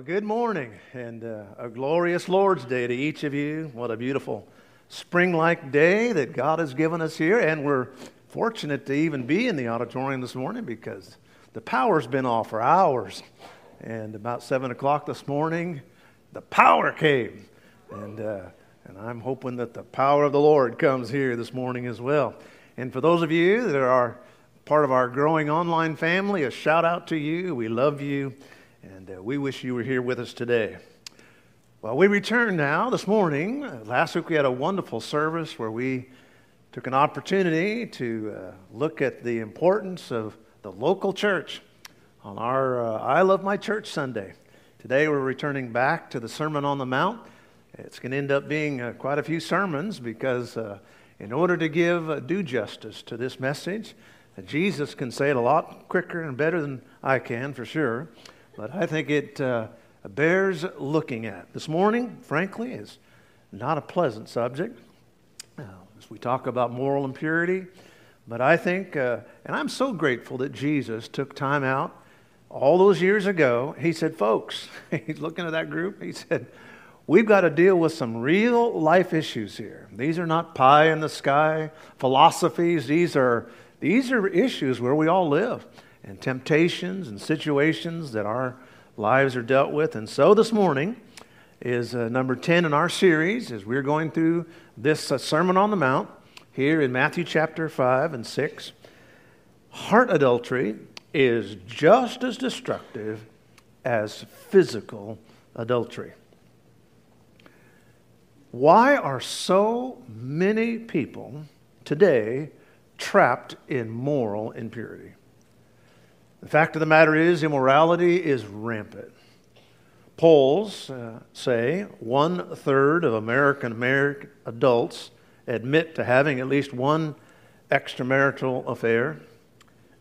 Well, good morning and uh, a glorious Lord's Day to each of you. What a beautiful spring like day that God has given us here. And we're fortunate to even be in the auditorium this morning because the power's been off for hours. And about 7 o'clock this morning, the power came. And, uh, and I'm hoping that the power of the Lord comes here this morning as well. And for those of you that are part of our growing online family, a shout out to you. We love you. And uh, we wish you were here with us today. Well, we return now this morning. Uh, last week we had a wonderful service where we took an opportunity to uh, look at the importance of the local church on our uh, I Love My Church Sunday. Today we're returning back to the Sermon on the Mount. It's going to end up being uh, quite a few sermons because, uh, in order to give due justice to this message, Jesus can say it a lot quicker and better than I can, for sure but I think it uh, bears looking at. This morning, frankly, is not a pleasant subject uh, as we talk about moral impurity. But I think, uh, and I'm so grateful that Jesus took time out all those years ago. He said, folks, he's looking at that group, he said, we've got to deal with some real life issues here. These are not pie in the sky philosophies, these are, these are issues where we all live and temptations and situations that our lives are dealt with. And so this morning is uh, number 10 in our series as we're going through this uh, Sermon on the Mount here in Matthew chapter 5 and 6. Heart adultery is just as destructive as physical adultery. Why are so many people today trapped in moral impurity? The fact of the matter is, immorality is rampant. Polls uh, say one third of American American adults admit to having at least one extramarital affair.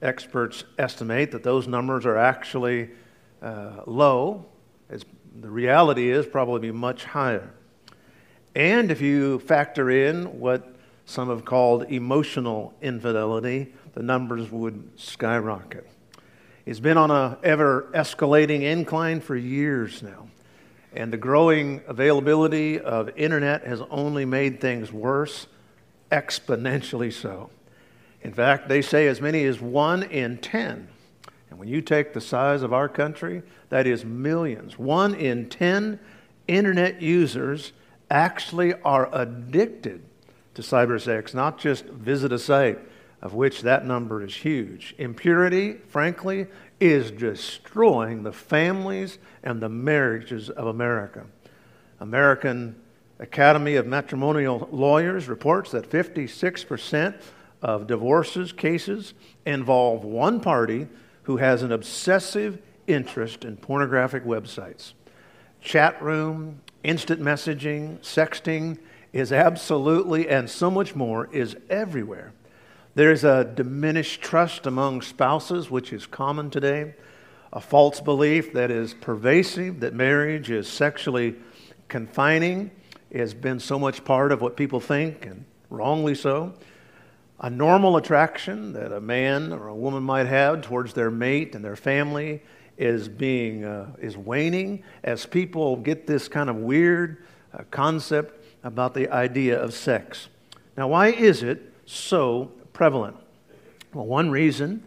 Experts estimate that those numbers are actually uh, low. It's, the reality is probably much higher. And if you factor in what some have called emotional infidelity, the numbers would skyrocket. It's been on an ever escalating incline for years now. And the growing availability of internet has only made things worse, exponentially so. In fact, they say as many as one in 10. And when you take the size of our country, that is millions. One in 10 internet users actually are addicted to cybersex, not just visit a site of which that number is huge. Impurity, frankly, is destroying the families and the marriages of America. American Academy of Matrimonial Lawyers reports that 56% of divorces cases involve one party who has an obsessive interest in pornographic websites. Chat room, instant messaging, sexting is absolutely and so much more is everywhere. There's a diminished trust among spouses, which is common today, a false belief that is pervasive that marriage is sexually confining has been so much part of what people think, and wrongly so. A normal attraction that a man or a woman might have towards their mate and their family is being uh, is waning as people get this kind of weird uh, concept about the idea of sex. Now, why is it so prevalent? Well, one reason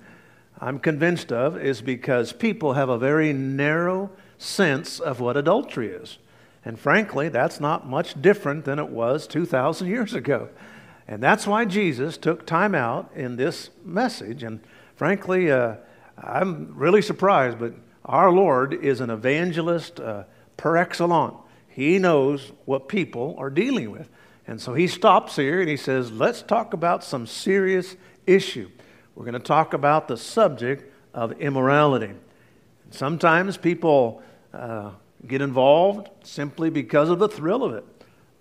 I'm convinced of is because people have a very narrow sense of what adultery is. And frankly, that's not much different than it was 2,000 years ago. And that's why Jesus took time out in this message. And frankly, uh, I'm really surprised, but our Lord is an evangelist uh, per excellence. He knows what people are dealing with. And so he stops here and he says, let's talk about some serious issue. We're going to talk about the subject of immorality. Sometimes people, uh, get involved simply because of the thrill of it.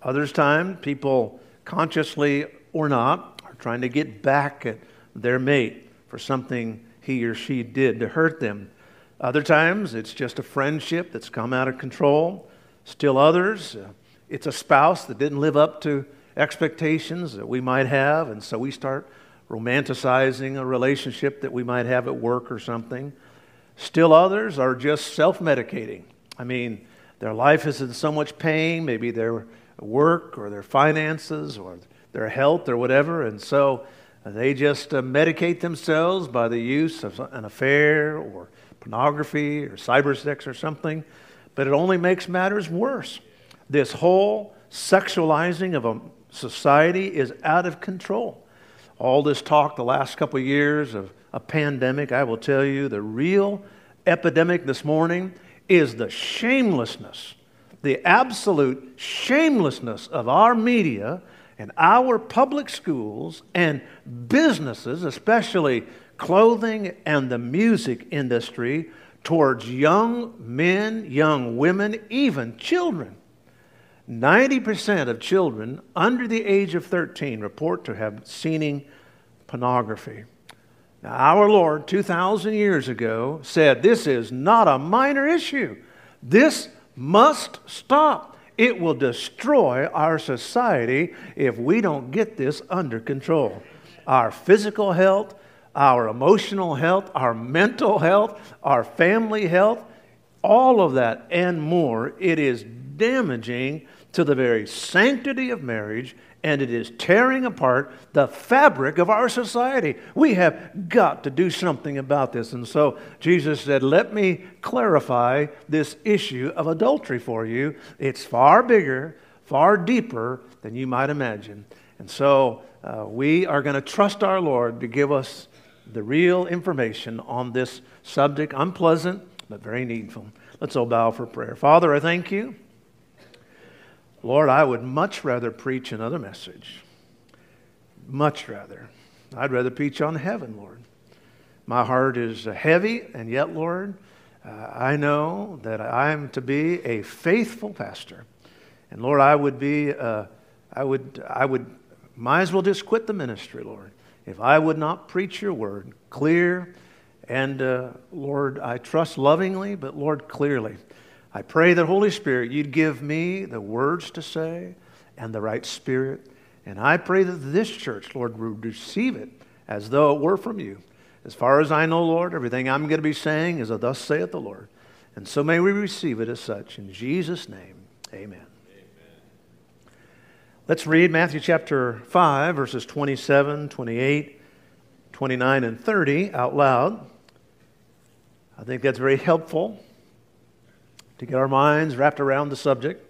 Others times, people consciously or not are trying to get back at their mate for something he or she did to hurt them. Other times, it's just a friendship that's come out of control. Still others, uh, it's a spouse that didn't live up to expectations that we might have, and so we start romanticizing a relationship that we might have at work or something. Still others are just self medicating. I mean, their life is in so much pain, maybe their work or their finances or their health or whatever, and so they just uh, medicate themselves by the use of an affair or pornography or cyber sex or something, but it only makes matters worse. This whole sexualizing of a society is out of control. All this talk the last couple of years of a pandemic, I will tell you the real epidemic this morning is the shamelessness, the absolute shamelessness of our media and our public schools and businesses, especially clothing and the music industry, towards young men, young women, even children. 90% of children under the age of 13 report to have seen pornography. Now, our Lord, 2,000 years ago, said this is not a minor issue. This must stop. It will destroy our society if we don't get this under control. Our physical health, our emotional health, our mental health, our family health, all of that and more, it is damaging to the very sanctity of marriage and it is tearing apart the fabric of our society. We have got to do something about this. And so Jesus said, Let me clarify this issue of adultery for you. It's far bigger, far deeper than you might imagine. And so uh, we are going to trust our Lord to give us the real information on this subject. Unpleasant, but very needful. Let's all bow for prayer. Father, I thank you. Lord, I would much rather preach another message. Much rather. I'd rather preach on heaven, Lord. My heart is heavy, and yet, Lord, uh, I know that I'm to be a faithful pastor. And Lord, I would be, uh, I would, I would, might as well just quit the ministry, Lord, if I would not preach your word clear and, uh, Lord, I trust lovingly, but Lord, clearly. I pray that, Holy Spirit, you'd give me the words to say and the right spirit. And I pray that this church, Lord, would receive it as though it were from you. As far as I know, Lord, everything I'm going to be saying is a thus saith the Lord. And so may we receive it as such. In Jesus' name, amen. amen. Let's read Matthew chapter 5, verses 27, 28, 29, and 30 out loud. I think that's very helpful to get our minds wrapped around the subject.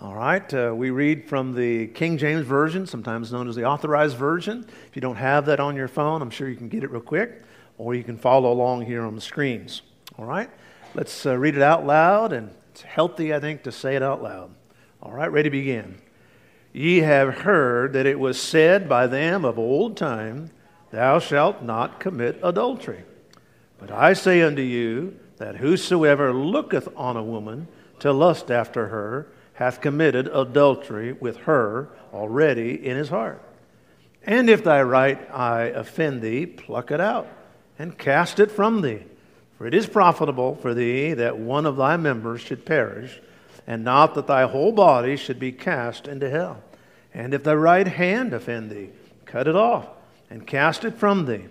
All right, uh, we read from the King James Version, sometimes known as the Authorized Version. If you don't have that on your phone, I'm sure you can get it real quick, or you can follow along here on the screens. All right, let's uh, read it out loud, and it's healthy, I think, to say it out loud. All right, ready to begin. Ye have heard that it was said by them of old time, Thou shalt not commit adultery. But I say unto you, that whosoever looketh on a woman to lust after her hath committed adultery with her already in his heart. And if thy right eye offend thee, pluck it out and cast it from thee. For it is profitable for thee that one of thy members should perish, and not that thy whole body should be cast into hell. And if thy right hand offend thee, cut it off and cast it from thee.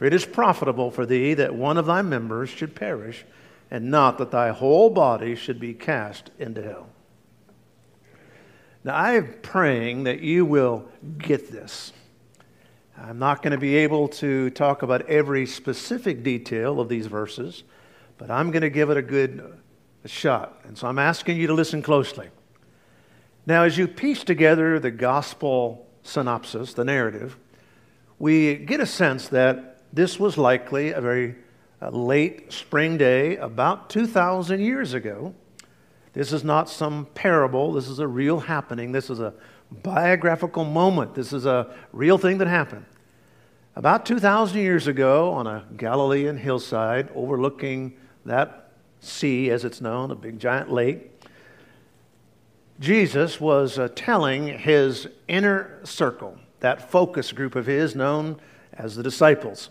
For it is profitable for thee that one of thy members should perish, and not that thy whole body should be cast into hell. Now, I'm praying that you will get this. I'm not going to be able to talk about every specific detail of these verses, but I'm going to give it a good shot. And so I'm asking you to listen closely. Now, as you piece together the gospel synopsis, the narrative, we get a sense that this was likely a very uh, late spring day, about 2,000 years ago. This is not some parable, this is a real happening. This is a biographical moment. This is a real thing that happened. About 2,000 years ago, on a Galilean hillside overlooking that Sea, as it's known, a big giant lake. Jesus was uh, telling his inner circle, that focus group of his known as the disciples.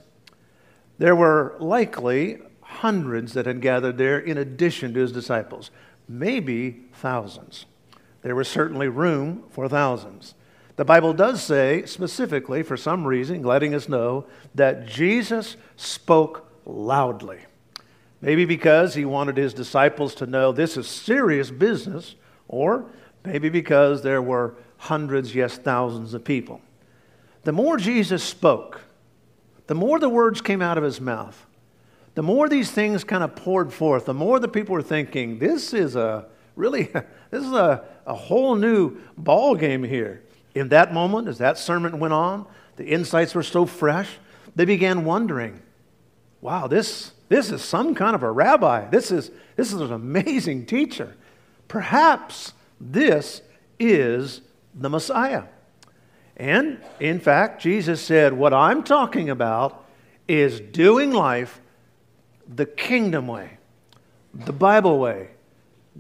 There were likely hundreds that had gathered there in addition to his disciples, maybe thousands. There was certainly room for thousands. The Bible does say specifically, for some reason, letting us know that Jesus spoke loudly. Maybe because he wanted his disciples to know this is serious business, or maybe because there were hundreds, yes, thousands of people. The more Jesus spoke, the more the words came out of his mouth, the more these things kind of poured forth, the more the people were thinking, this is a really, this is a, a whole new ball game here. In that moment, as that sermon went on, the insights were so fresh, they began wondering, wow, this, this is some kind of a rabbi. This is, this is an amazing teacher. Perhaps this is the Messiah. And in fact, Jesus said, What I'm talking about is doing life the kingdom way, the Bible way,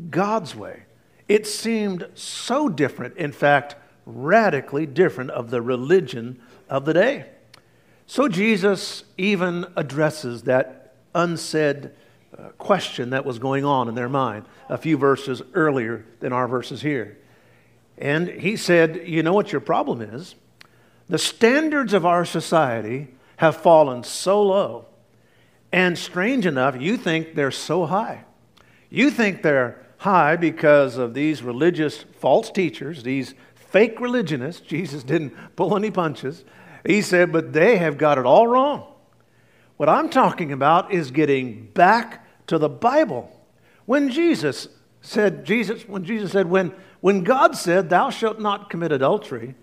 God's way. It seemed so different, in fact, radically different of the religion of the day. So Jesus even addresses that unsaid uh, question that was going on in their mind a few verses earlier than our verses here. And he said, You know what your problem is? The standards of our society have fallen so low. And strange enough, you think they're so high. You think they're high because of these religious false teachers, these fake religionists. Jesus didn't pull any punches. He said, but they have got it all wrong. What I'm talking about is getting back to the Bible. When Jesus said, Jesus, when Jesus said, when, when God said, Thou shalt not commit adultery,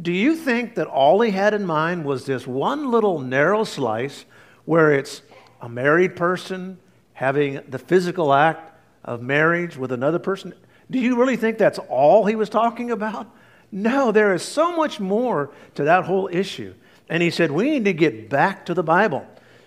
do you think that all he had in mind was this one little narrow slice where it's a married person having the physical act of marriage with another person? Do you really think that's all he was talking about? No, there is so much more to that whole issue. And he said, we need to get back to the Bible.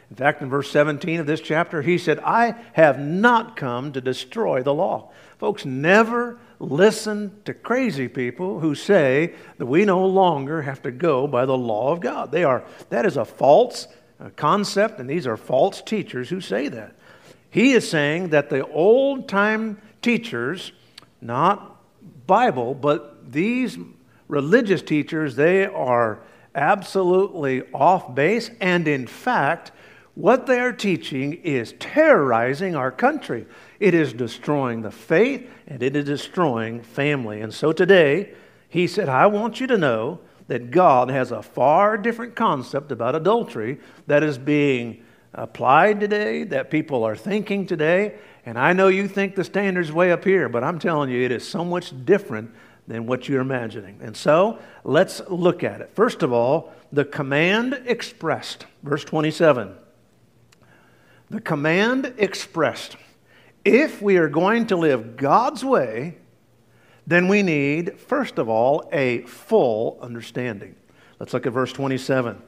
In fact, in verse 17 of this chapter, he said, I have not come to destroy the law. Folks, never listen to crazy people who say that we no longer have to go by the law of God. They are, that is a false uh, concept, and these are false teachers who say that. He is saying that the old time teachers, not Bible, but these religious teachers, they are absolutely off base. And in fact, what they are teaching is terrorizing our country. It is destroying the faith and it is destroying family. And so today, he said, I want you to know that God has a far different concept about adultery that is being applied today, that people are thinking today. And I know you think the standard's way up here, but I'm telling you, it is so much different than what you're imagining. And so let's look at it. First of all, the command expressed, verse 27. The command expressed. If we are going to live God's way, then we need, first of all, a full understanding. Let's look at verse 27.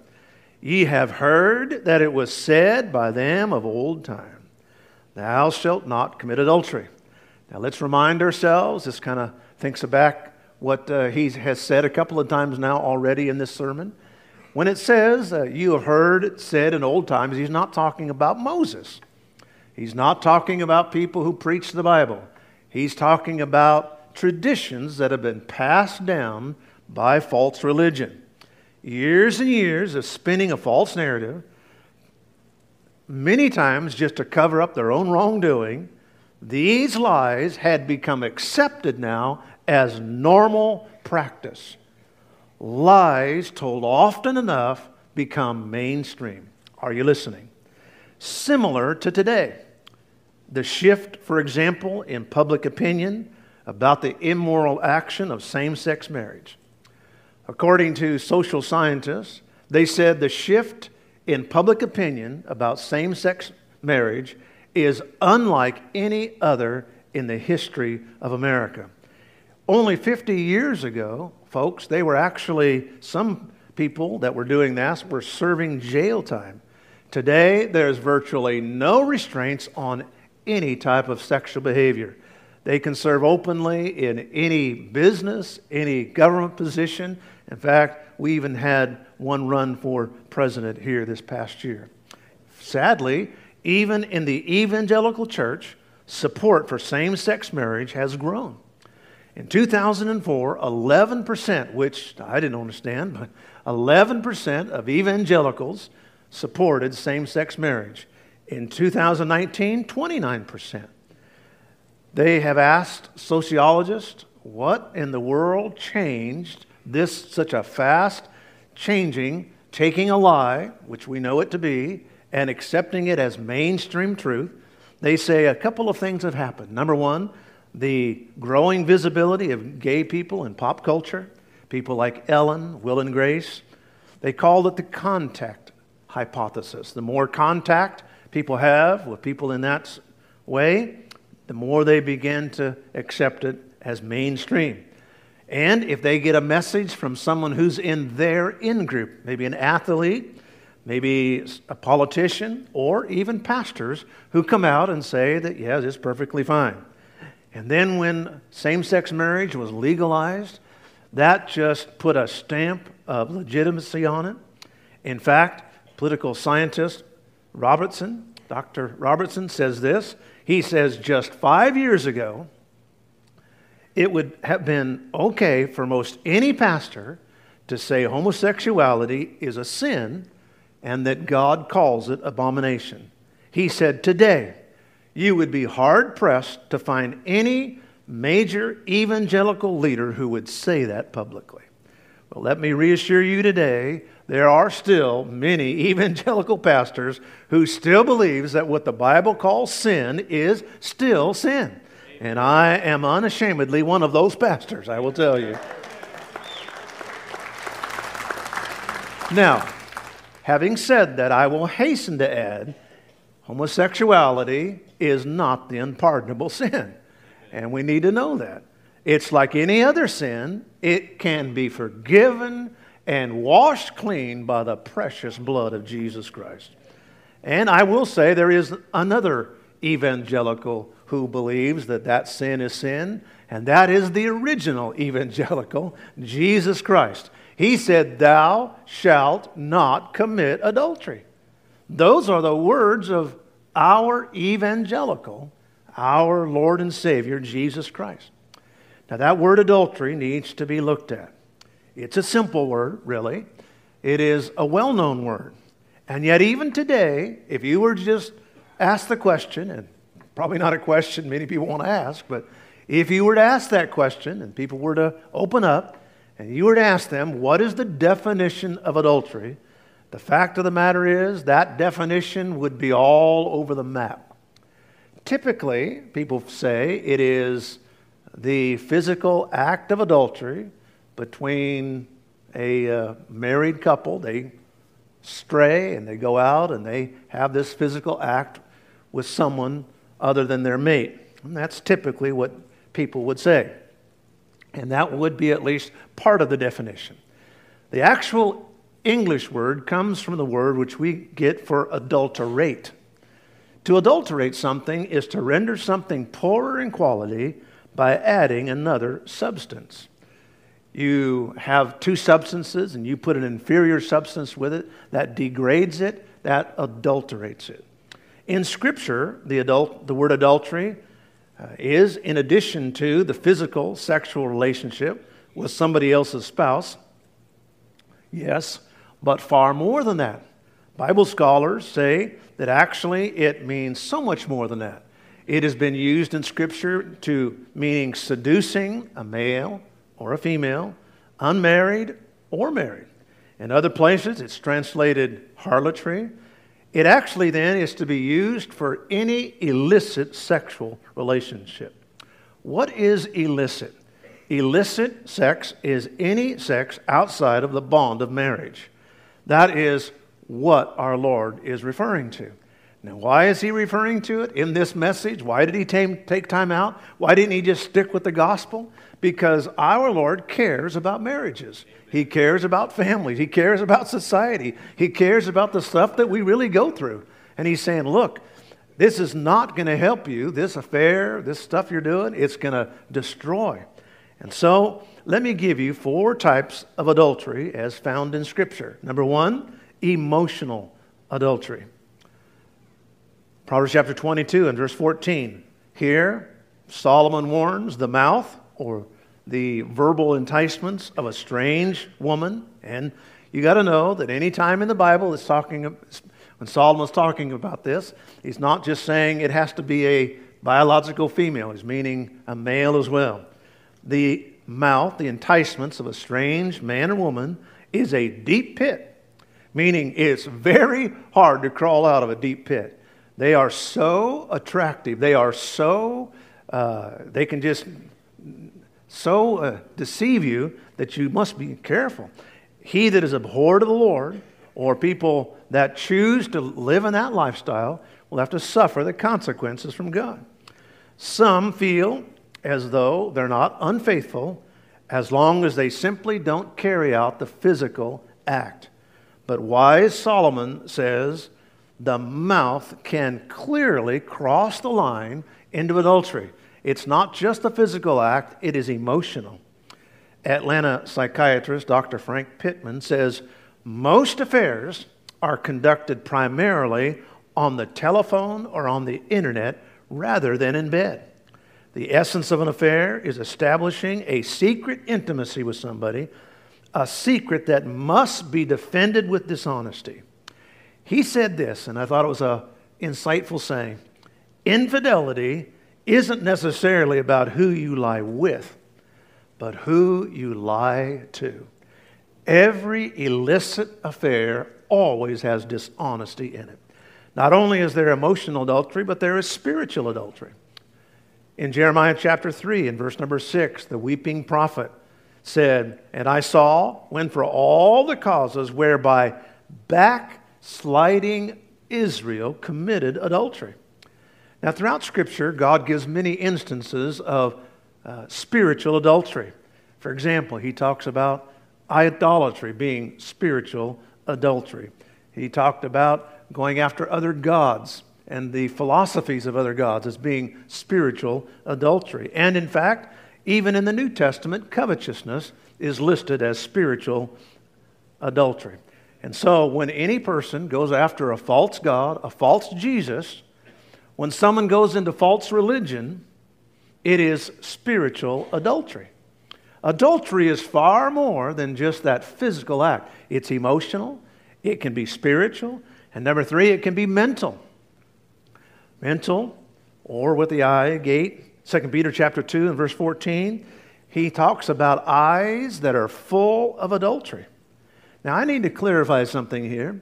Ye have heard that it was said by them of old time, Thou shalt not commit adultery. Now let's remind ourselves, this kind of thinks back what uh, he has said a couple of times now already in this sermon. When it says, uh, You have heard it said in old times, he's not talking about Moses. He's not talking about people who preach the Bible. He's talking about traditions that have been passed down by false religion years and years of spinning a false narrative, many times just to cover up their own wrongdoing, these lies had become accepted now as normal practice. Lies told often enough become mainstream. Are you listening? Similar to today. The shift, for example, in public opinion about the immoral action of same sex marriage. According to social scientists, they said the shift in public opinion about same sex marriage is unlike any other in the history of America. Only 50 years ago, folks, they were actually, some people that were doing this were serving jail time. Today, there's virtually no restraints on any type of sexual behavior. They can serve openly in any business, any government position. In fact, we even had one run for president here this past year. Sadly, even in the evangelical church, support for same sex marriage has grown. In 2004, 11%, which I didn't understand, but 11% of evangelicals supported same sex marriage. In 2019, 29%. They have asked sociologists what in the world changed this such a fast changing, taking a lie, which we know it to be, and accepting it as mainstream truth. They say a couple of things have happened. Number one, the growing visibility of gay people in pop culture, people like Ellen, Will and Grace. They called it the contact hypothesis. The more contact people have with people in that way, the more they begin to accept it as mainstream. And if they get a message from someone who's in their in group, maybe an athlete, maybe a politician, or even pastors who come out and say that, yes, it's perfectly fine. And then when same sex marriage was legalized, that just put a stamp of legitimacy on it. In fact, political scientist Robertson, Dr. Robertson, says this. He says just five years ago, it would have been okay for most any pastor to say homosexuality is a sin and that God calls it abomination. He said, Today, you would be hard pressed to find any major evangelical leader who would say that publicly. Well, let me reassure you today there are still many evangelical pastors who still believes that what the Bible calls sin is still sin. And I am unashamedly one of those pastors, I will tell you. Now, having said that, I will hasten to add homosexuality is not the unpardonable sin. And we need to know that. It's like any other sin, it can be forgiven and washed clean by the precious blood of Jesus Christ. And I will say there is another evangelical who believes that that sin is sin, and that is the original evangelical, Jesus Christ. He said, Thou shalt not commit adultery. Those are the words of our evangelical, our Lord and Savior, Jesus Christ. Now, that word adultery needs to be looked at. It's a simple word, really. It is a well known word. And yet, even today, if you were just ask the question, and probably not a question many people want to ask, but if you were to ask that question and people were to open up and you were to ask them, what is the definition of adultery? The fact of the matter is that definition would be all over the map. Typically, people say it is the physical act of adultery between a uh, married couple. They stray and they go out and they have this physical act with someone other than their mate. And that's typically what people would say. And that would be at least part of the definition. The actual English word comes from the word which we get for adulterate. To adulterate something is to render something poorer in quality by adding another substance. You have two substances and you put an inferior substance with it that degrades it, that adulterates it. In Scripture, the, adult, the word adultery uh, is, in addition to the physical sexual relationship with somebody else's spouse, yes, but far more than that. Bible scholars say that actually it means so much more than that. It has been used in Scripture to meaning seducing a male or a female, unmarried or married. In other places, it's translated harlotry it actually then is to be used for any illicit sexual relationship. What is illicit? Illicit sex is any sex outside of the bond of marriage. That is what our Lord is referring to. Now, why is he referring to it in this message? Why did he take time out? Why didn't he just stick with the gospel? Because our Lord cares about marriages. He cares about families. He cares about society. He cares about the stuff that we really go through. And he's saying, look, This is not going to help you. This affair, this stuff you're doing, it's going to destroy. And so, let me give you four types of adultery as found in Scripture. Number one, emotional adultery. Proverbs chapter 22 and verse 14. Here, Solomon warns the mouth or the verbal enticements of a strange woman. And you got to know that any time in the Bible it's talking, when Solomon's talking about this, he's not just saying it has to be a biological female, he's meaning a male as well. The mouth, the enticements of a strange man or woman, is a deep pit, meaning it's very hard to crawl out of a deep pit. They are so attractive. They are so, uh, they can just so uh, deceive you that you must be careful. He that is abhorred of the Lord, or people that choose to live in that lifestyle, will have to suffer the consequences from God. Some feel as though they're not unfaithful as long as they simply don't carry out the physical act. But wise Solomon says, the mouth can clearly cross the line into adultery. It's not just a physical act, it is emotional. Atlanta psychiatrist Dr. Frank Pittman says most affairs are conducted primarily on the telephone or on the internet rather than in bed. The essence of an affair is establishing a secret intimacy with somebody, a secret that must be defended with dishonesty. He said this, and I thought it was a insightful saying. Infidelity isn't necessarily about who you lie with, but who you lie to. Every illicit affair always has dishonesty in it. Not only is there emotional adultery, but there is spiritual adultery. In Jeremiah chapter 3, in verse number 6, the weeping prophet said, And I saw when for all the causes whereby back sliding Israel committed adultery. Now, throughout Scripture, God gives many instances of uh, spiritual adultery. For example, He talks about idolatry being spiritual adultery. He talked about going after other gods and the philosophies of other gods as being spiritual adultery. And in fact, even in the New Testament, covetousness is listed as spiritual adultery. And so, when any person goes after a false God, a false Jesus, when someone goes into false religion, it is spiritual adultery. Adultery is far more than just that physical act. It's emotional, it can be spiritual, and number three, it can be mental. Mental, or with the eye gate. 2 Peter chapter 2 and verse 14, he talks about eyes that are full of adultery. Now, I need to clarify something here.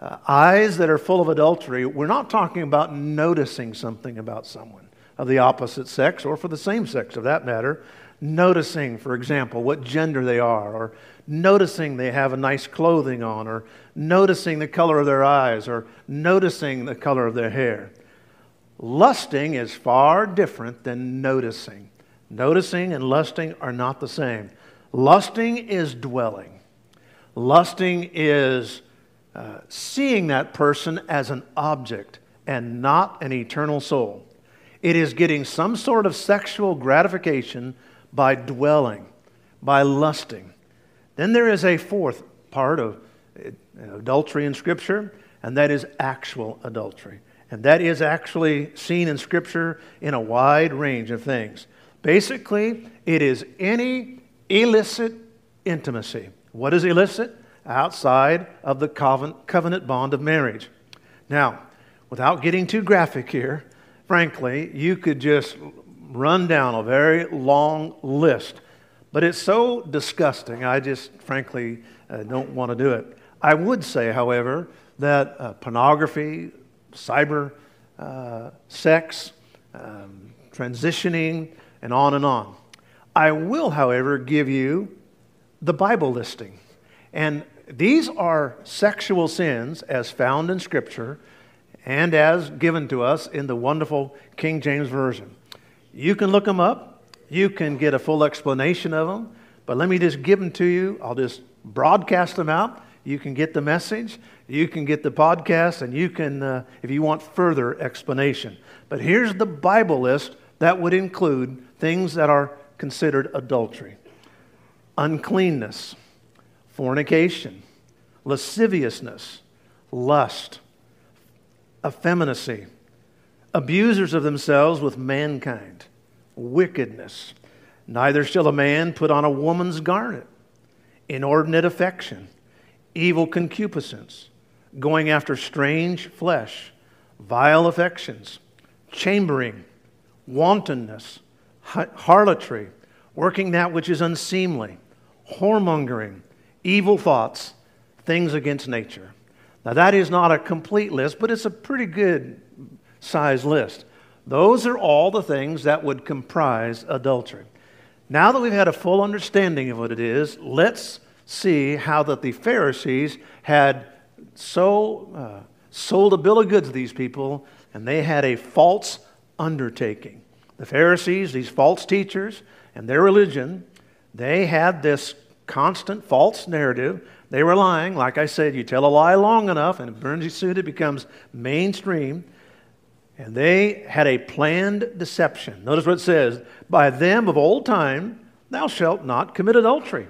Uh, eyes that are full of adultery, we're not talking about noticing something about someone of the opposite sex or for the same sex, of that matter. Noticing, for example, what gender they are, or noticing they have a nice clothing on, or noticing the color of their eyes, or noticing the color of their hair. Lusting is far different than noticing. Noticing and lusting are not the same. Lusting is dwelling. Lusting is uh, seeing that person as an object and not an eternal soul. It is getting some sort of sexual gratification by dwelling, by lusting. Then there is a fourth part of uh, adultery in Scripture, and that is actual adultery. And that is actually seen in Scripture in a wide range of things. Basically, it is any illicit intimacy what is illicit? Outside of the covenant bond of marriage. Now, without getting too graphic here, frankly, you could just run down a very long list. But it's so disgusting, I just frankly uh, don't want to do it. I would say, however, that uh, pornography, cyber uh, sex, um, transitioning, and on and on. I will, however, give you the Bible listing. And these are sexual sins as found in Scripture and as given to us in the wonderful King James Version. You can look them up, you can get a full explanation of them, but let me just give them to you. I'll just broadcast them out. you can get the message, you can get the podcast, and you can, uh, if you want further explanation. But here's the Bible list that would include things that are considered adultery uncleanness, fornication, lasciviousness, lust, effeminacy, abusers of themselves with mankind, wickedness. Neither shall a man put on a woman's garment, inordinate affection, evil concupiscence, going after strange flesh, vile affections, chambering, wantonness, harlotry, working that which is unseemly, whoremongering, evil thoughts, things against nature. Now, that is not a complete list, but it's a pretty good size list. Those are all the things that would comprise adultery. Now that we've had a full understanding of what it is, let's see how that the Pharisees had so uh, sold a bill of goods to these people, and they had a false undertaking. The Pharisees, these false teachers, and their religion, they had this constant false narrative. They were lying. Like I said, you tell a lie long enough, and it burns you soon, it becomes mainstream. And they had a planned deception. Notice what it says By them of old time, thou shalt not commit adultery.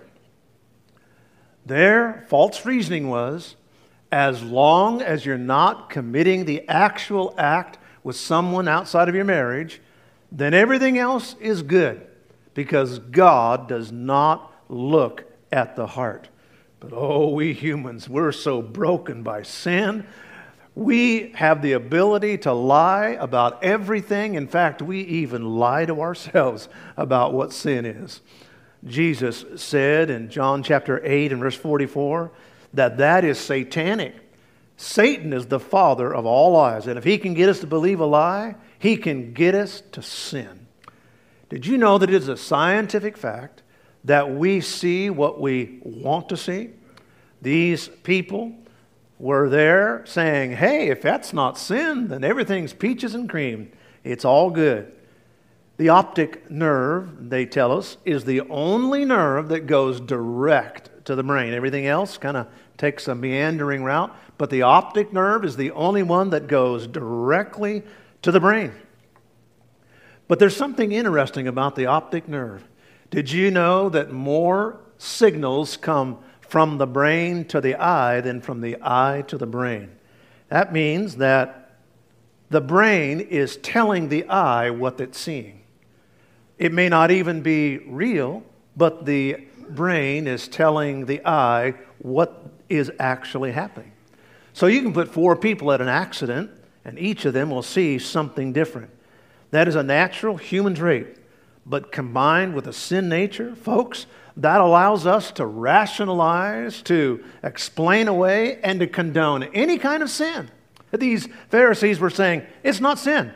Their false reasoning was as long as you're not committing the actual act with someone outside of your marriage, then everything else is good because God does not look at the heart. But oh, we humans, we're so broken by sin. We have the ability to lie about everything. In fact, we even lie to ourselves about what sin is. Jesus said in John chapter 8 and verse 44 that that is satanic. Satan is the father of all lies. And if he can get us to believe a lie, he can get us to sin. Did you know that it is a scientific fact that we see what we want to see? These people were there saying, hey, if that's not sin, then everything's peaches and cream. It's all good. The optic nerve, they tell us, is the only nerve that goes direct to the brain. Everything else kind of takes a meandering route, but the optic nerve is the only one that goes directly to the brain. But there's something interesting about the optic nerve. Did you know that more signals come from the brain to the eye than from the eye to the brain? That means that the brain is telling the eye what it's seeing. It may not even be real, but the brain is telling the eye what is actually happening. So you can put four people at an accident, and each of them will see something different. That is a natural human trait. But combined with a sin nature, folks, that allows us to rationalize, to explain away, and to condone any kind of sin. These Pharisees were saying, it's not sin.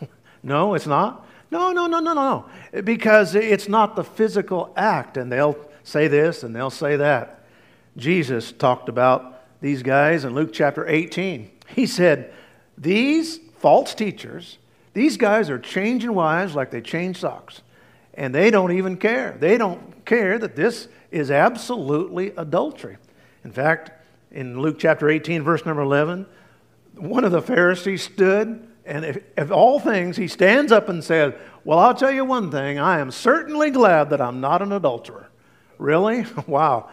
no, it's not. No, no, no, no, no. Because it's not the physical act. And they'll say this and they'll say that. Jesus talked about these guys in Luke chapter 18. He said, These false teachers, these guys are changing wives like they change socks. And they don't even care. They don't care that this is absolutely adultery. In fact, in Luke chapter 18, verse number 11, one of the Pharisees stood and if, if all things, he stands up and says, Well, I'll tell you one thing. I am certainly glad that I'm not an adulterer. Really? wow.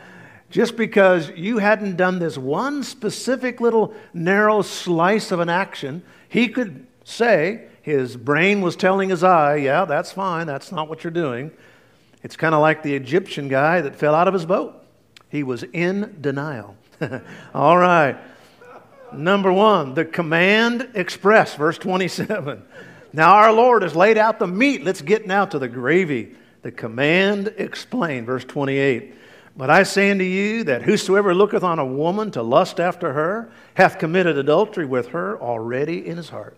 Just because you hadn't done this one specific little narrow slice of an action, he could say, his brain was telling his eye, Yeah, that's fine. That's not what you're doing. It's kind of like the Egyptian guy that fell out of his boat. He was in denial. All right. Number one, the command express, verse 27. Now our Lord has laid out the meat. Let's get now to the gravy. The command explained, verse 28. But I say unto you that whosoever looketh on a woman to lust after her hath committed adultery with her already in his heart.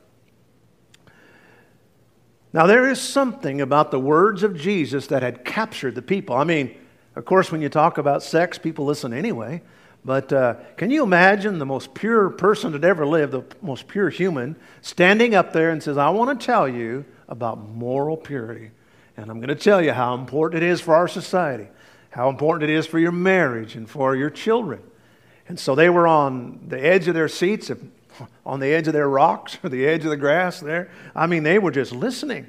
Now, there is something about the words of Jesus that had captured the people. I mean, of course, when you talk about sex, people listen anyway. But uh, can you imagine the most pure person that ever lived, the most pure human, standing up there and says, I want to tell you about moral purity. And I'm going to tell you how important it is for our society, how important it is for your marriage and for your children. And so they were on the edge of their seats, on the edge of their rocks, or the edge of the grass there. I mean, they were just listening.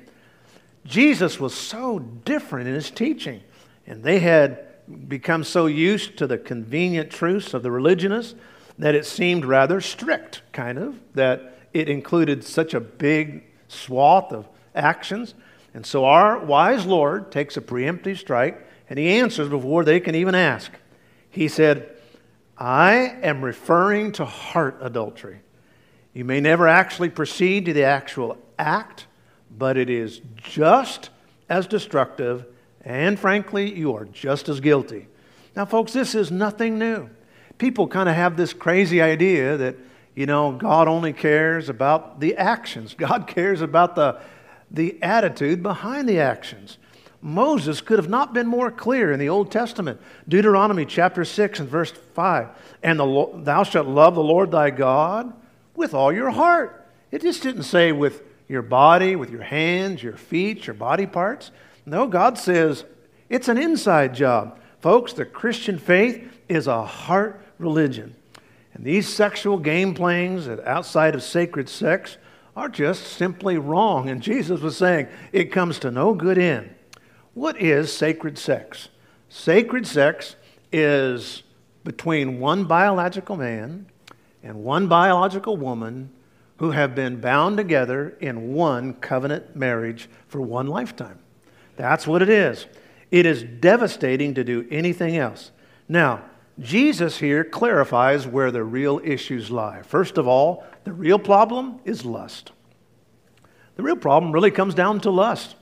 Jesus was so different in his teaching, and they had become so used to the convenient truths of the religionists that it seemed rather strict, kind of, that it included such a big swath of actions. And so our wise Lord takes a preemptive strike and he answers before they can even ask. He said, I am referring to heart adultery. You may never actually proceed to the actual act, but it is just as destructive, and frankly, you are just as guilty. Now, folks, this is nothing new. People kind of have this crazy idea that, you know, God only cares about the actions, God cares about the, the attitude behind the actions. Moses could have not been more clear in the Old Testament. Deuteronomy chapter 6 and verse 5. And the, thou shalt love the Lord thy God with all your heart. It just didn't say with your body, with your hands, your feet, your body parts. No, God says it's an inside job. Folks, the Christian faith is a heart religion. And these sexual game playings outside of sacred sex are just simply wrong. And Jesus was saying it comes to no good end. What is sacred sex? Sacred sex is between one biological man and one biological woman who have been bound together in one covenant marriage for one lifetime. That's what it is. It is devastating to do anything else. Now, Jesus here clarifies where the real issues lie. First of all, the real problem is lust. The real problem really comes down to lust.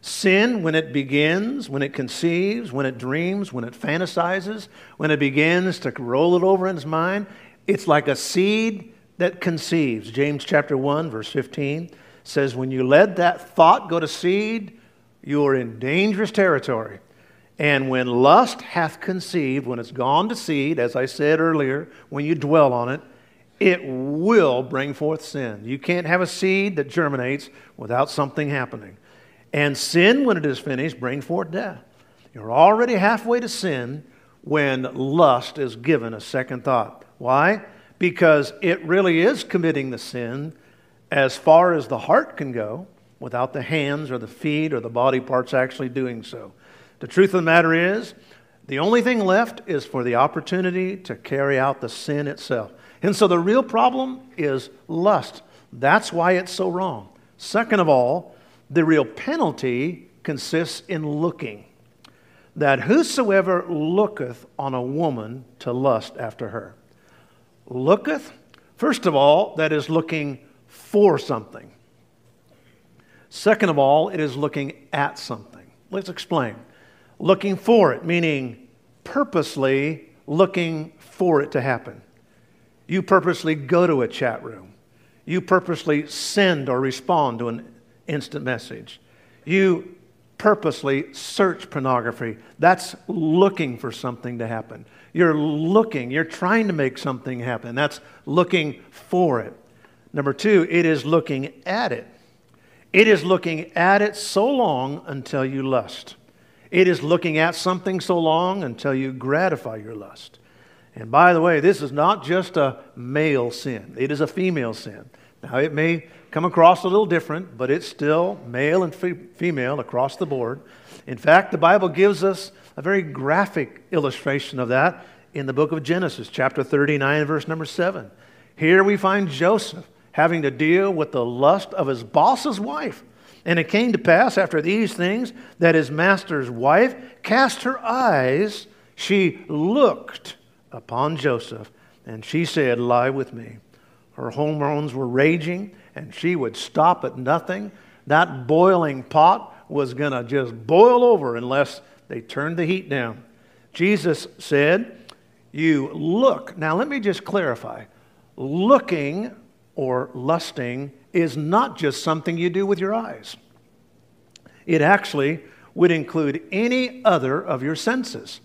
Sin, when it begins, when it conceives, when it dreams, when it fantasizes, when it begins to roll it over in its mind, it's like a seed that conceives. James chapter 1, verse 15 says, When you let that thought go to seed, you are in dangerous territory. And when lust hath conceived, when it's gone to seed, as I said earlier, when you dwell on it, it will bring forth sin. You can't have a seed that germinates without something happening. And sin, when it is finished, brings forth death. You're already halfway to sin when lust is given a second thought. Why? Because it really is committing the sin as far as the heart can go without the hands or the feet or the body parts actually doing so. The truth of the matter is, the only thing left is for the opportunity to carry out the sin itself. And so the real problem is lust. That's why it's so wrong. Second of all, the real penalty consists in looking. That whosoever looketh on a woman to lust after her. Looketh, first of all, that is looking for something. Second of all, it is looking at something. Let's explain. Looking for it, meaning purposely looking for it to happen. You purposely go to a chat room. You purposely send or respond to an instant message. You purposely search pornography. That's looking for something to happen. You're looking, you're trying to make something happen. That's looking for it. Number two, it is looking at it. It is looking at it so long until you lust. It is looking at something so long until you gratify your lust. And by the way, this is not just a male sin, it is a female sin. Now, it may come across a little different, but it's still male and female across the board. In fact, the Bible gives us a very graphic illustration of that in the book of Genesis, chapter 39, verse number 7. Here we find Joseph having to deal with the lust of his boss's wife. And it came to pass after these things that his master's wife cast her eyes, she looked upon Joseph, and she said, Lie with me. Her hormones were raging, and she would stop at nothing. That boiling pot was going to just boil over unless they turned the heat down. Jesus said, You look. Now, let me just clarify. Looking or lusting is not just something you do with your eyes, it actually would include any other of your senses.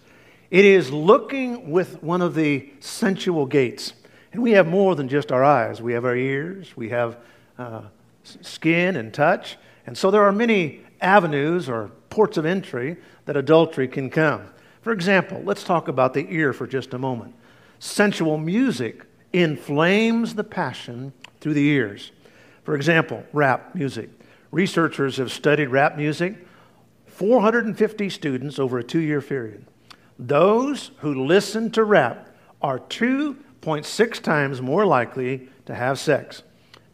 It is looking with one of the sensual gates. And we have more than just our eyes. We have our ears, we have uh, skin and touch. And so there are many avenues or ports of entry that adultery can come. For example, let's talk about the ear for just a moment. sensual music inflames the passion through the ears. For example, rap music. Researchers have studied rap music, 450 students over a two year period. Those who listen to rap are 2.6 times more likely to have sex.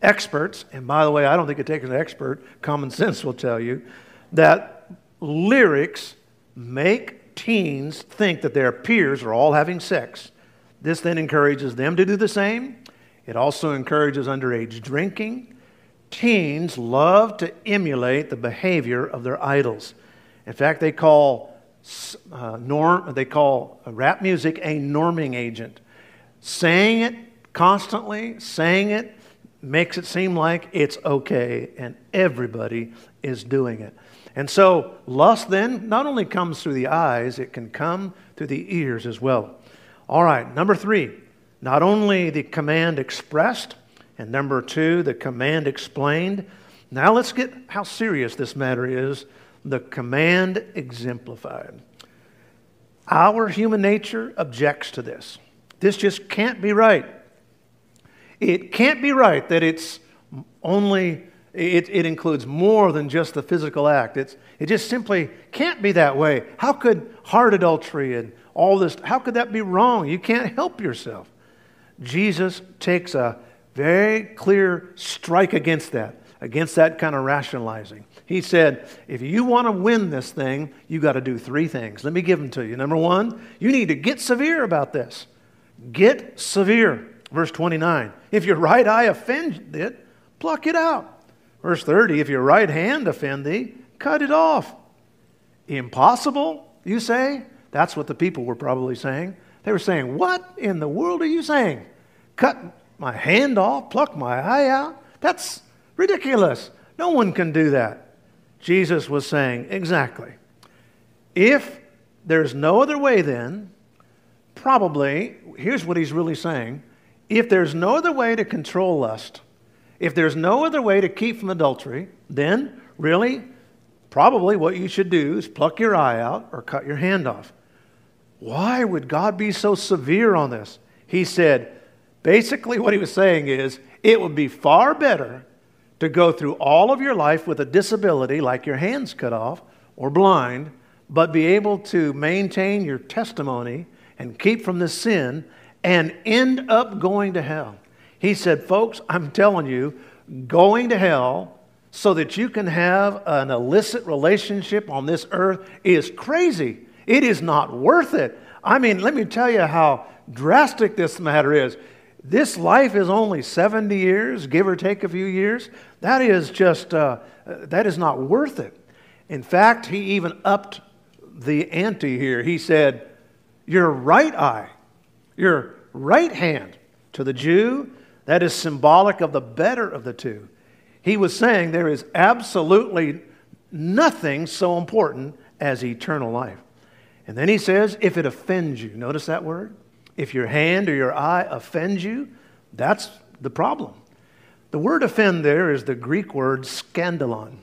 Experts, and by the way, I don't think it takes an expert, common sense will tell you, that lyrics make teens think that their peers are all having sex. This then encourages them to do the same. It also encourages underage drinking. Teens love to emulate the behavior of their idols. In fact, they call uh, norm, they call rap music a norming agent. Saying it constantly, saying it, makes it seem like it's okay and everybody is doing it. And so, lust then not only comes through the eyes, it can come through the ears as well. All right, number three, not only the command expressed, and number two, the command explained. Now let's get how serious this matter is the command exemplified. Our human nature objects to this. This just can't be right. It can't be right that it's only, it, it includes more than just the physical act. It's, it just simply can't be that way. How could heart adultery and all this, how could that be wrong? You can't help yourself. Jesus takes a very clear strike against that, against that kind of rationalizing. He said, if you want to win this thing, you got to do three things. Let me give them to you. Number one, you need to get severe about this. Get severe. Verse 29. If your right eye offend it, pluck it out. Verse 30. If your right hand offend thee, cut it off. Impossible, you say? That's what the people were probably saying. They were saying, What in the world are you saying? Cut my hand off, pluck my eye out? That's ridiculous. No one can do that. Jesus was saying, Exactly. If there's no other way, then, probably, here's what he's really saying if there's no other way to control lust, if there's no other way to keep from adultery, then really, probably what you should do is pluck your eye out or cut your hand off. Why would God be so severe on this? He said, basically, what he was saying is, it would be far better to go through all of your life with a disability, like your hands cut off or blind, but be able to maintain your testimony and keep from the sin and end up going to hell. He said, Folks, I'm telling you, going to hell so that you can have an illicit relationship on this earth is crazy. It is not worth it. I mean, let me tell you how drastic this matter is. This life is only 70 years, give or take a few years. That is just, uh, that is not worth it. In fact, he even upped the ante here. He said, Your right eye, your right hand to the Jew, that is symbolic of the better of the two. He was saying there is absolutely nothing so important as eternal life. And then he says, if it offends you, notice that word? If your hand or your eye offends you, that's the problem. The word offend there is the Greek word skandalon.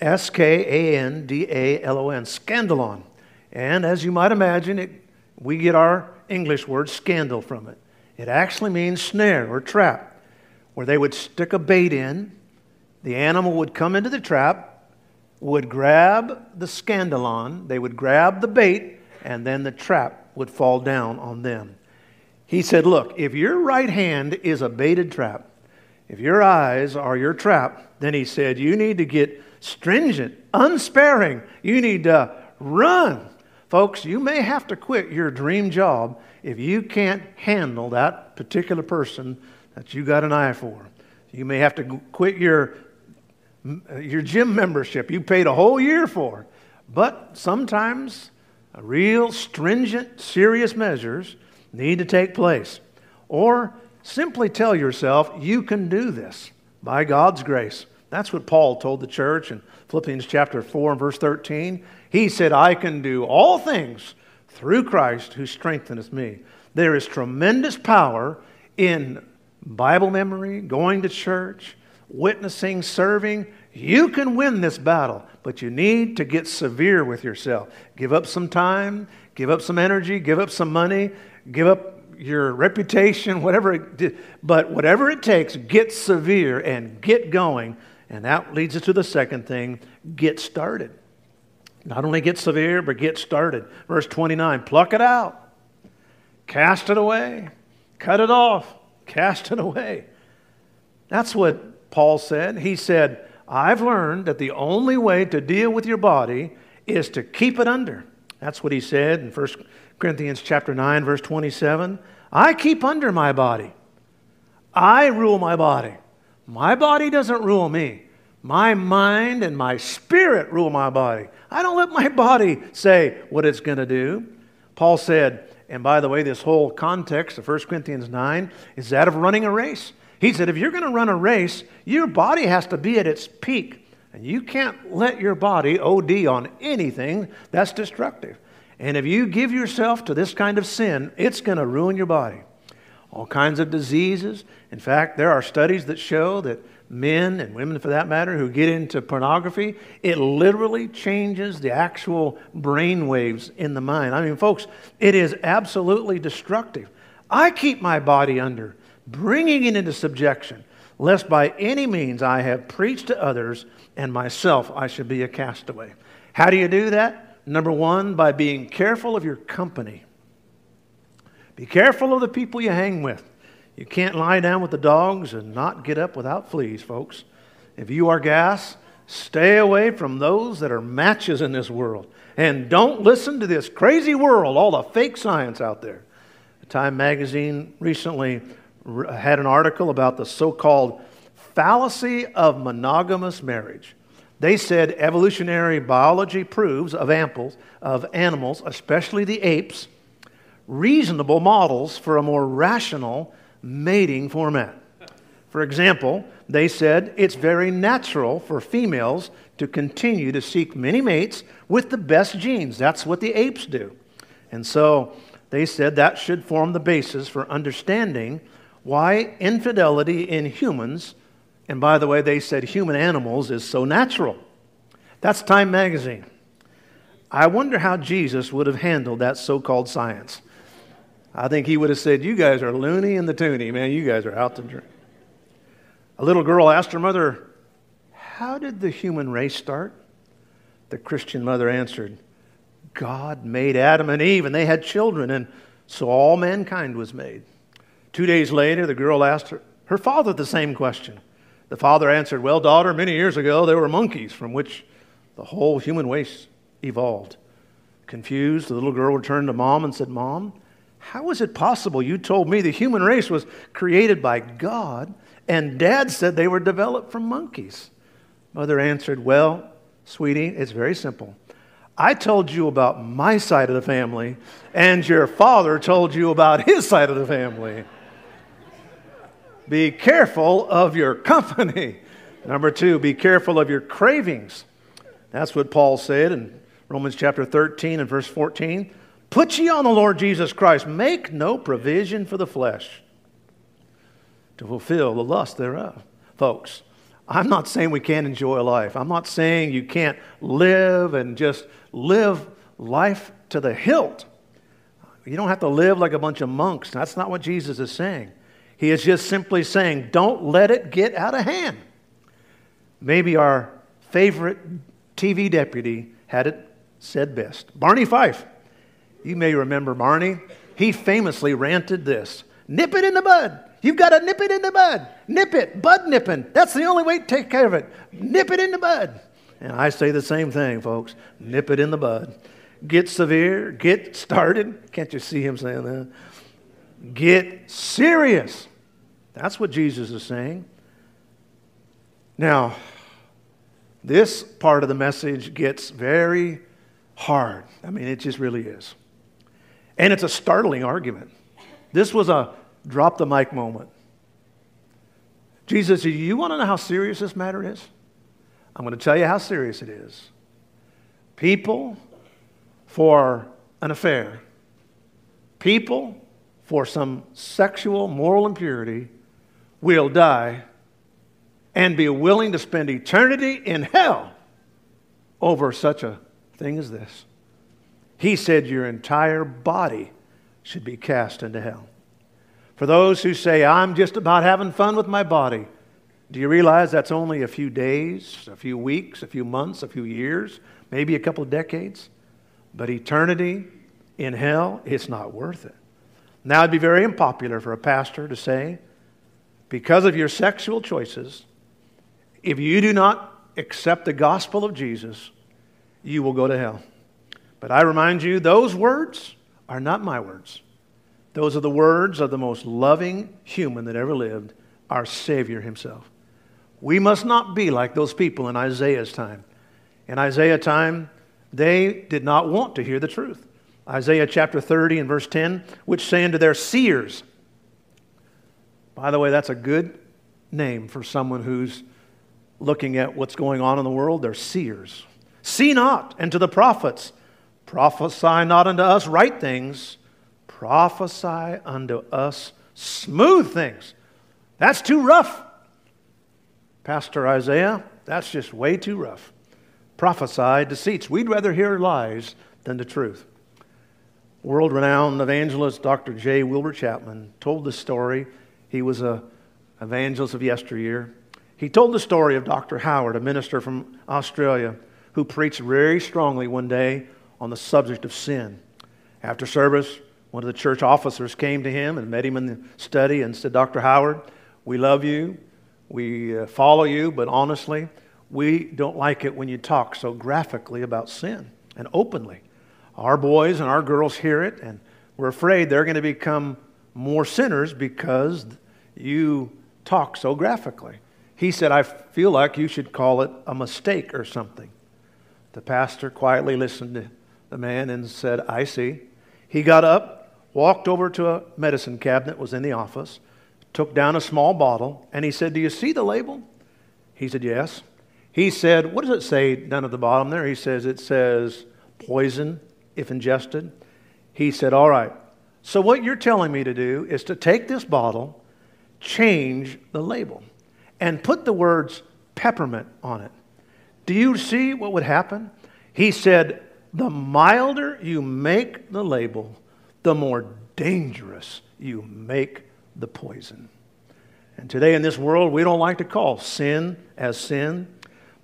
S K A N D A L O N, skandalon. And as you might imagine, it, we get our English word scandal from it. It actually means snare or trap, where they would stick a bait in, the animal would come into the trap, would grab the skandalon, they would grab the bait, and then the trap would fall down on them. He said, Look, if your right hand is a baited trap, if your eyes are your trap, then he said, You need to get stringent, unsparing. You need to run. Folks, you may have to quit your dream job if you can't handle that particular person that you got an eye for. You may have to quit your your gym membership you paid a whole year for. But sometimes real stringent, serious measures need to take place. Or simply tell yourself, you can do this by God's grace. That's what Paul told the church in Philippians chapter 4 and verse 13. He said, I can do all things through Christ who strengtheneth me. There is tremendous power in Bible memory, going to church, witnessing, serving, you can win this battle, but you need to get severe with yourself. Give up some time, give up some energy, give up some money, give up your reputation, whatever it did, but whatever it takes, get severe and get going. And that leads us to the second thing get started. Not only get severe, but get started. Verse 29 pluck it out, cast it away, cut it off, cast it away. That's what Paul said. He said, I've learned that the only way to deal with your body is to keep it under. That's what he said in 1 Corinthians chapter 9 verse 27. I keep under my body. I rule my body. My body doesn't rule me. My mind and my spirit rule my body. I don't let my body say what it's going to do. Paul said, and by the way, this whole context of 1 Corinthians 9 is that of running a race. He said, if you're going to run a race, your body has to be at its peak. And you can't let your body OD on anything that's destructive. And if you give yourself to this kind of sin, it's going to ruin your body. All kinds of diseases. In fact, there are studies that show that men and women for that matter who get into pornography, it literally changes the actual brain waves in the mind. I mean, folks, it is absolutely destructive. I keep my body under, bringing it into subjection, lest by any means I have preached to others and myself I should be a castaway. How do you do that? Number one, by being careful of your company. Be careful of the people you hang with. You can't lie down with the dogs and not get up without fleas, folks. If you are gas, stay away from those that are matches in this world. And don't listen to this crazy world, all the fake science out there. Time magazine recently had an article about the so called fallacy of monogamous marriage. They said evolutionary biology proves of, amples, of animals, especially the apes, reasonable models for a more rational mating format. For example, they said it's very natural for females to continue to seek many mates with the best genes. That's what the apes do. And so they said that should form the basis for understanding why infidelity in humans, and by the way, they said human animals, is so natural. That's Time Magazine. I wonder how Jesus would have handled that so called science. I think he would have said, You guys are loony in the toony, man. You guys are out to drink. A little girl asked her mother, How did the human race start? The Christian mother answered, God made Adam and Eve, and they had children, and so all mankind was made. Two days later, the girl asked her, her father the same question. The father answered, Well, daughter, many years ago there were monkeys from which the whole human race evolved. Confused, the little girl returned to mom and said, Mom, how is it possible you told me the human race was created by God and dad said they were developed from monkeys? Mother answered, Well, sweetie, it's very simple. I told you about my side of the family, and your father told you about his side of the family. be careful of your company. Number two, be careful of your cravings. That's what Paul said in Romans chapter 13 and verse 14. Put ye on the Lord Jesus Christ. Make no provision for the flesh to fulfill the lust thereof. Folks, I'm not saying we can't enjoy life. I'm not saying you can't live and just live life to the hilt. You don't have to live like a bunch of monks. That's not what Jesus is saying. He is just simply saying, don't let it get out of hand. Maybe our favorite TV deputy had it said best. Barney Fife you may remember Barney. He famously ranted this Nip it in the bud. You've got to nip it in the bud. Nip it. Bud nipping. That's the only way to take care of it. Nip it in the bud. And I say the same thing, folks. Nip it in the bud. Get severe. Get started. Can't you see him saying that? Get serious. That's what Jesus is saying. Now, this part of the message gets very hard. I mean, it just really is. And it's a startling argument. This was a drop the mic moment. Jesus, you want to know how serious this matter is? I'm going to tell you how serious it is. People for an affair, people for some sexual moral impurity will die and be willing to spend eternity in hell over such a thing as this. He said your entire body should be cast into hell. For those who say, I'm just about having fun with my body, do you realize that's only a few days, a few weeks, a few months, a few years, maybe a couple of decades? But eternity in hell, it's not worth it. Now, it'd be very unpopular for a pastor to say, because of your sexual choices, if you do not accept the gospel of Jesus, you will go to hell. But I remind you, those words are not my words. Those are the words of the most loving human that ever lived, our Savior Himself. We must not be like those people in Isaiah's time. In Isaiah's time, they did not want to hear the truth. Isaiah chapter 30 and verse 10, which say unto their seers, by the way, that's a good name for someone who's looking at what's going on in the world. They're seers. See not, and to the prophets, prophesy not unto us right things, prophesy unto us smooth things. That's too rough. Pastor Isaiah, that's just way too rough. Prophesy deceits. We'd rather hear lies than the truth. World renowned evangelist Dr. J. Wilbur Chapman told the story. He was an evangelist of yesteryear. He told the story of Dr. Howard, a minister from Australia, who preached very strongly one day on the subject of sin. After service, one of the church officers came to him and met him in the study and said, Dr. Howard, we love you. We uh, follow you, but honestly, we don't like it when you talk so graphically about sin and openly. Our boys and our girls hear it, and we're afraid they're going to become more sinners because you talk so graphically. He said, I feel like you should call it a mistake or something. The pastor quietly listened to the man and said, I see. He got up, walked over to a medicine cabinet, was in the office, took down a small bottle, and he said, Do you see the label? He said, Yes. He said, What does it say down at the bottom there? He says, It says poison if ingested. He said, All right. So, what you're telling me to do is to take this bottle, change the label, and put the words peppermint on it. Do you see what would happen? He said, The milder you make the label, the more dangerous you make the poison. And today in this world, we don't like to call sin as sin,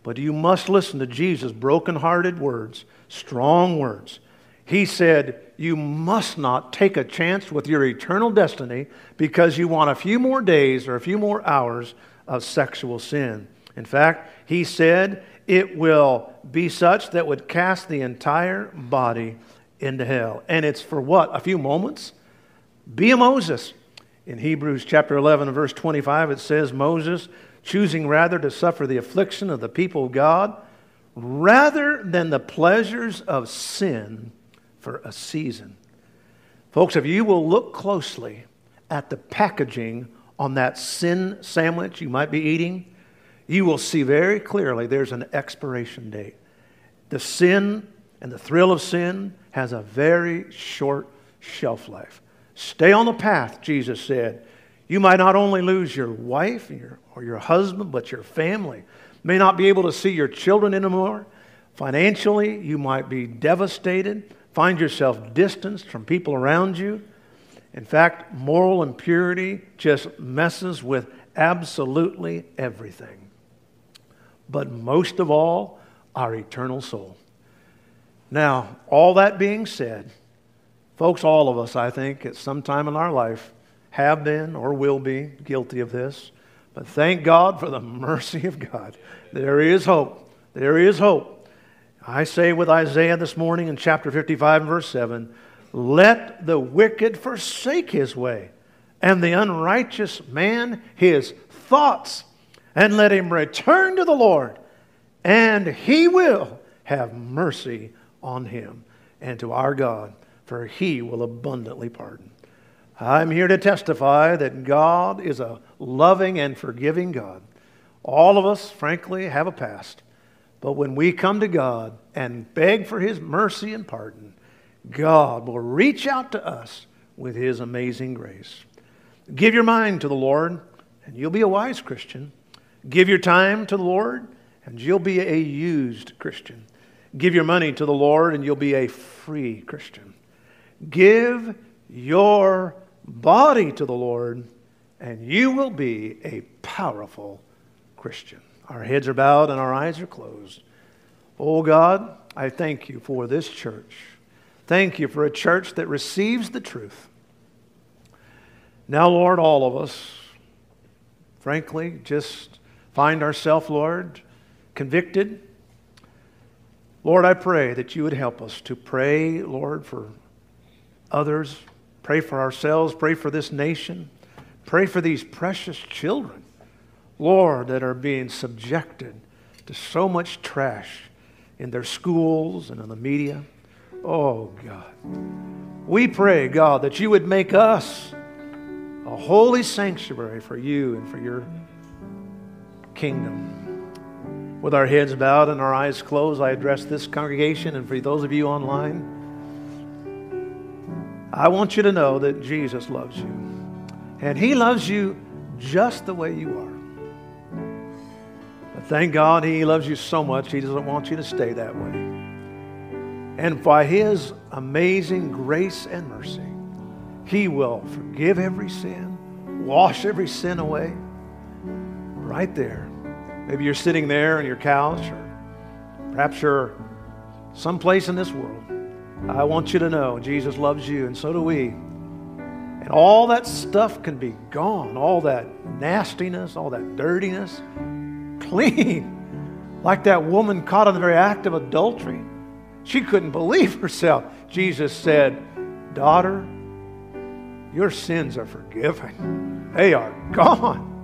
but you must listen to Jesus' broken-hearted words, strong words. He said, You must not take a chance with your eternal destiny because you want a few more days or a few more hours of sexual sin. In fact, he said, It will be such that would cast the entire body into hell. And it's for what? A few moments? Be a Moses. In Hebrews chapter 11 verse 25, it says, Moses, choosing rather to suffer the affliction of the people of God, rather than the pleasures of sin for a season. Folks, if you will look closely at the packaging on that sin sandwich you might be eating, you will see very clearly there's an expiration date. The sin and the thrill of sin has a very short shelf life. Stay on the path, Jesus said. You might not only lose your wife or your husband, but your family. May not be able to see your children anymore. Financially, you might be devastated, find yourself distanced from people around you. In fact, moral impurity just messes with absolutely everything. But most of all, our eternal soul. Now, all that being said, folks, all of us, I think, at some time in our life have been or will be guilty of this. But thank God for the mercy of God. There is hope. There is hope. I say with Isaiah this morning in chapter 55 and verse 7 let the wicked forsake his way, and the unrighteous man his thoughts, and let him return to the Lord, and he will have mercy on him and to our God, for he will abundantly pardon. I'm here to testify that God is a loving and forgiving God. All of us, frankly, have a past. But when we come to God and beg for his mercy and pardon, God will reach out to us with his amazing grace. Give your mind to the Lord, and you'll be a wise Christian. Give your time to the Lord, and you'll be a used Christian. Give your money to the Lord and you'll be a free Christian. Give your body to the Lord, and you will be a powerful Christian. Our heads are bowed and our eyes are closed. Oh God, I thank you for this church. Thank you for a church that receives the truth. Now, Lord, all of us, frankly, just find ourselves, Lord, convicted. Lord, I pray that you would help us to pray, Lord, for others, pray for ourselves, pray for this nation, pray for these precious children, Lord, that are being subjected to so much trash in their schools and in the media. Oh, God. We pray, God, that you would make us a holy sanctuary for you and for your kingdom. With our heads bowed and our eyes closed, I address this congregation and for those of you online. I want you to know that Jesus loves you. And He loves you just the way you are. But thank God He loves you so much, He doesn't want you to stay that way. And by His amazing grace and mercy, He will forgive every sin, wash every sin away. Right there. Maybe you're sitting there on your couch, or perhaps you're someplace in this world. I want you to know Jesus loves you, and so do we. And all that stuff can be gone, all that nastiness, all that dirtiness, clean. Like that woman caught in the very act of adultery. She couldn't believe herself. Jesus said, Daughter, your sins are forgiven, they are gone.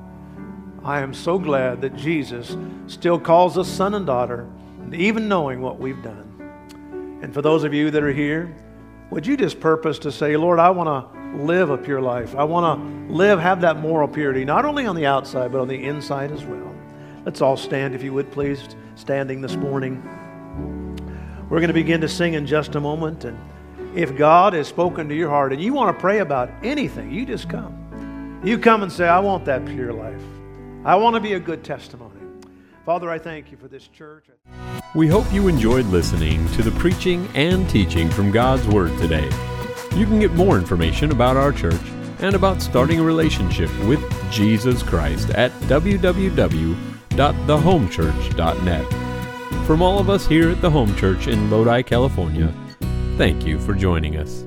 I am so glad that Jesus still calls us son and daughter, even knowing what we've done. And for those of you that are here, would you just purpose to say, Lord, I want to live a pure life. I want to live, have that moral purity, not only on the outside, but on the inside as well. Let's all stand, if you would, please, standing this morning. We're going to begin to sing in just a moment. And if God has spoken to your heart and you want to pray about anything, you just come. You come and say, I want that pure life. I want to be a good testimony. Father, I thank you for this church. We hope you enjoyed listening to the preaching and teaching from God's Word today. You can get more information about our church and about starting a relationship with Jesus Christ at www.thehomechurch.net. From all of us here at the Home Church in Lodi, California, thank you for joining us.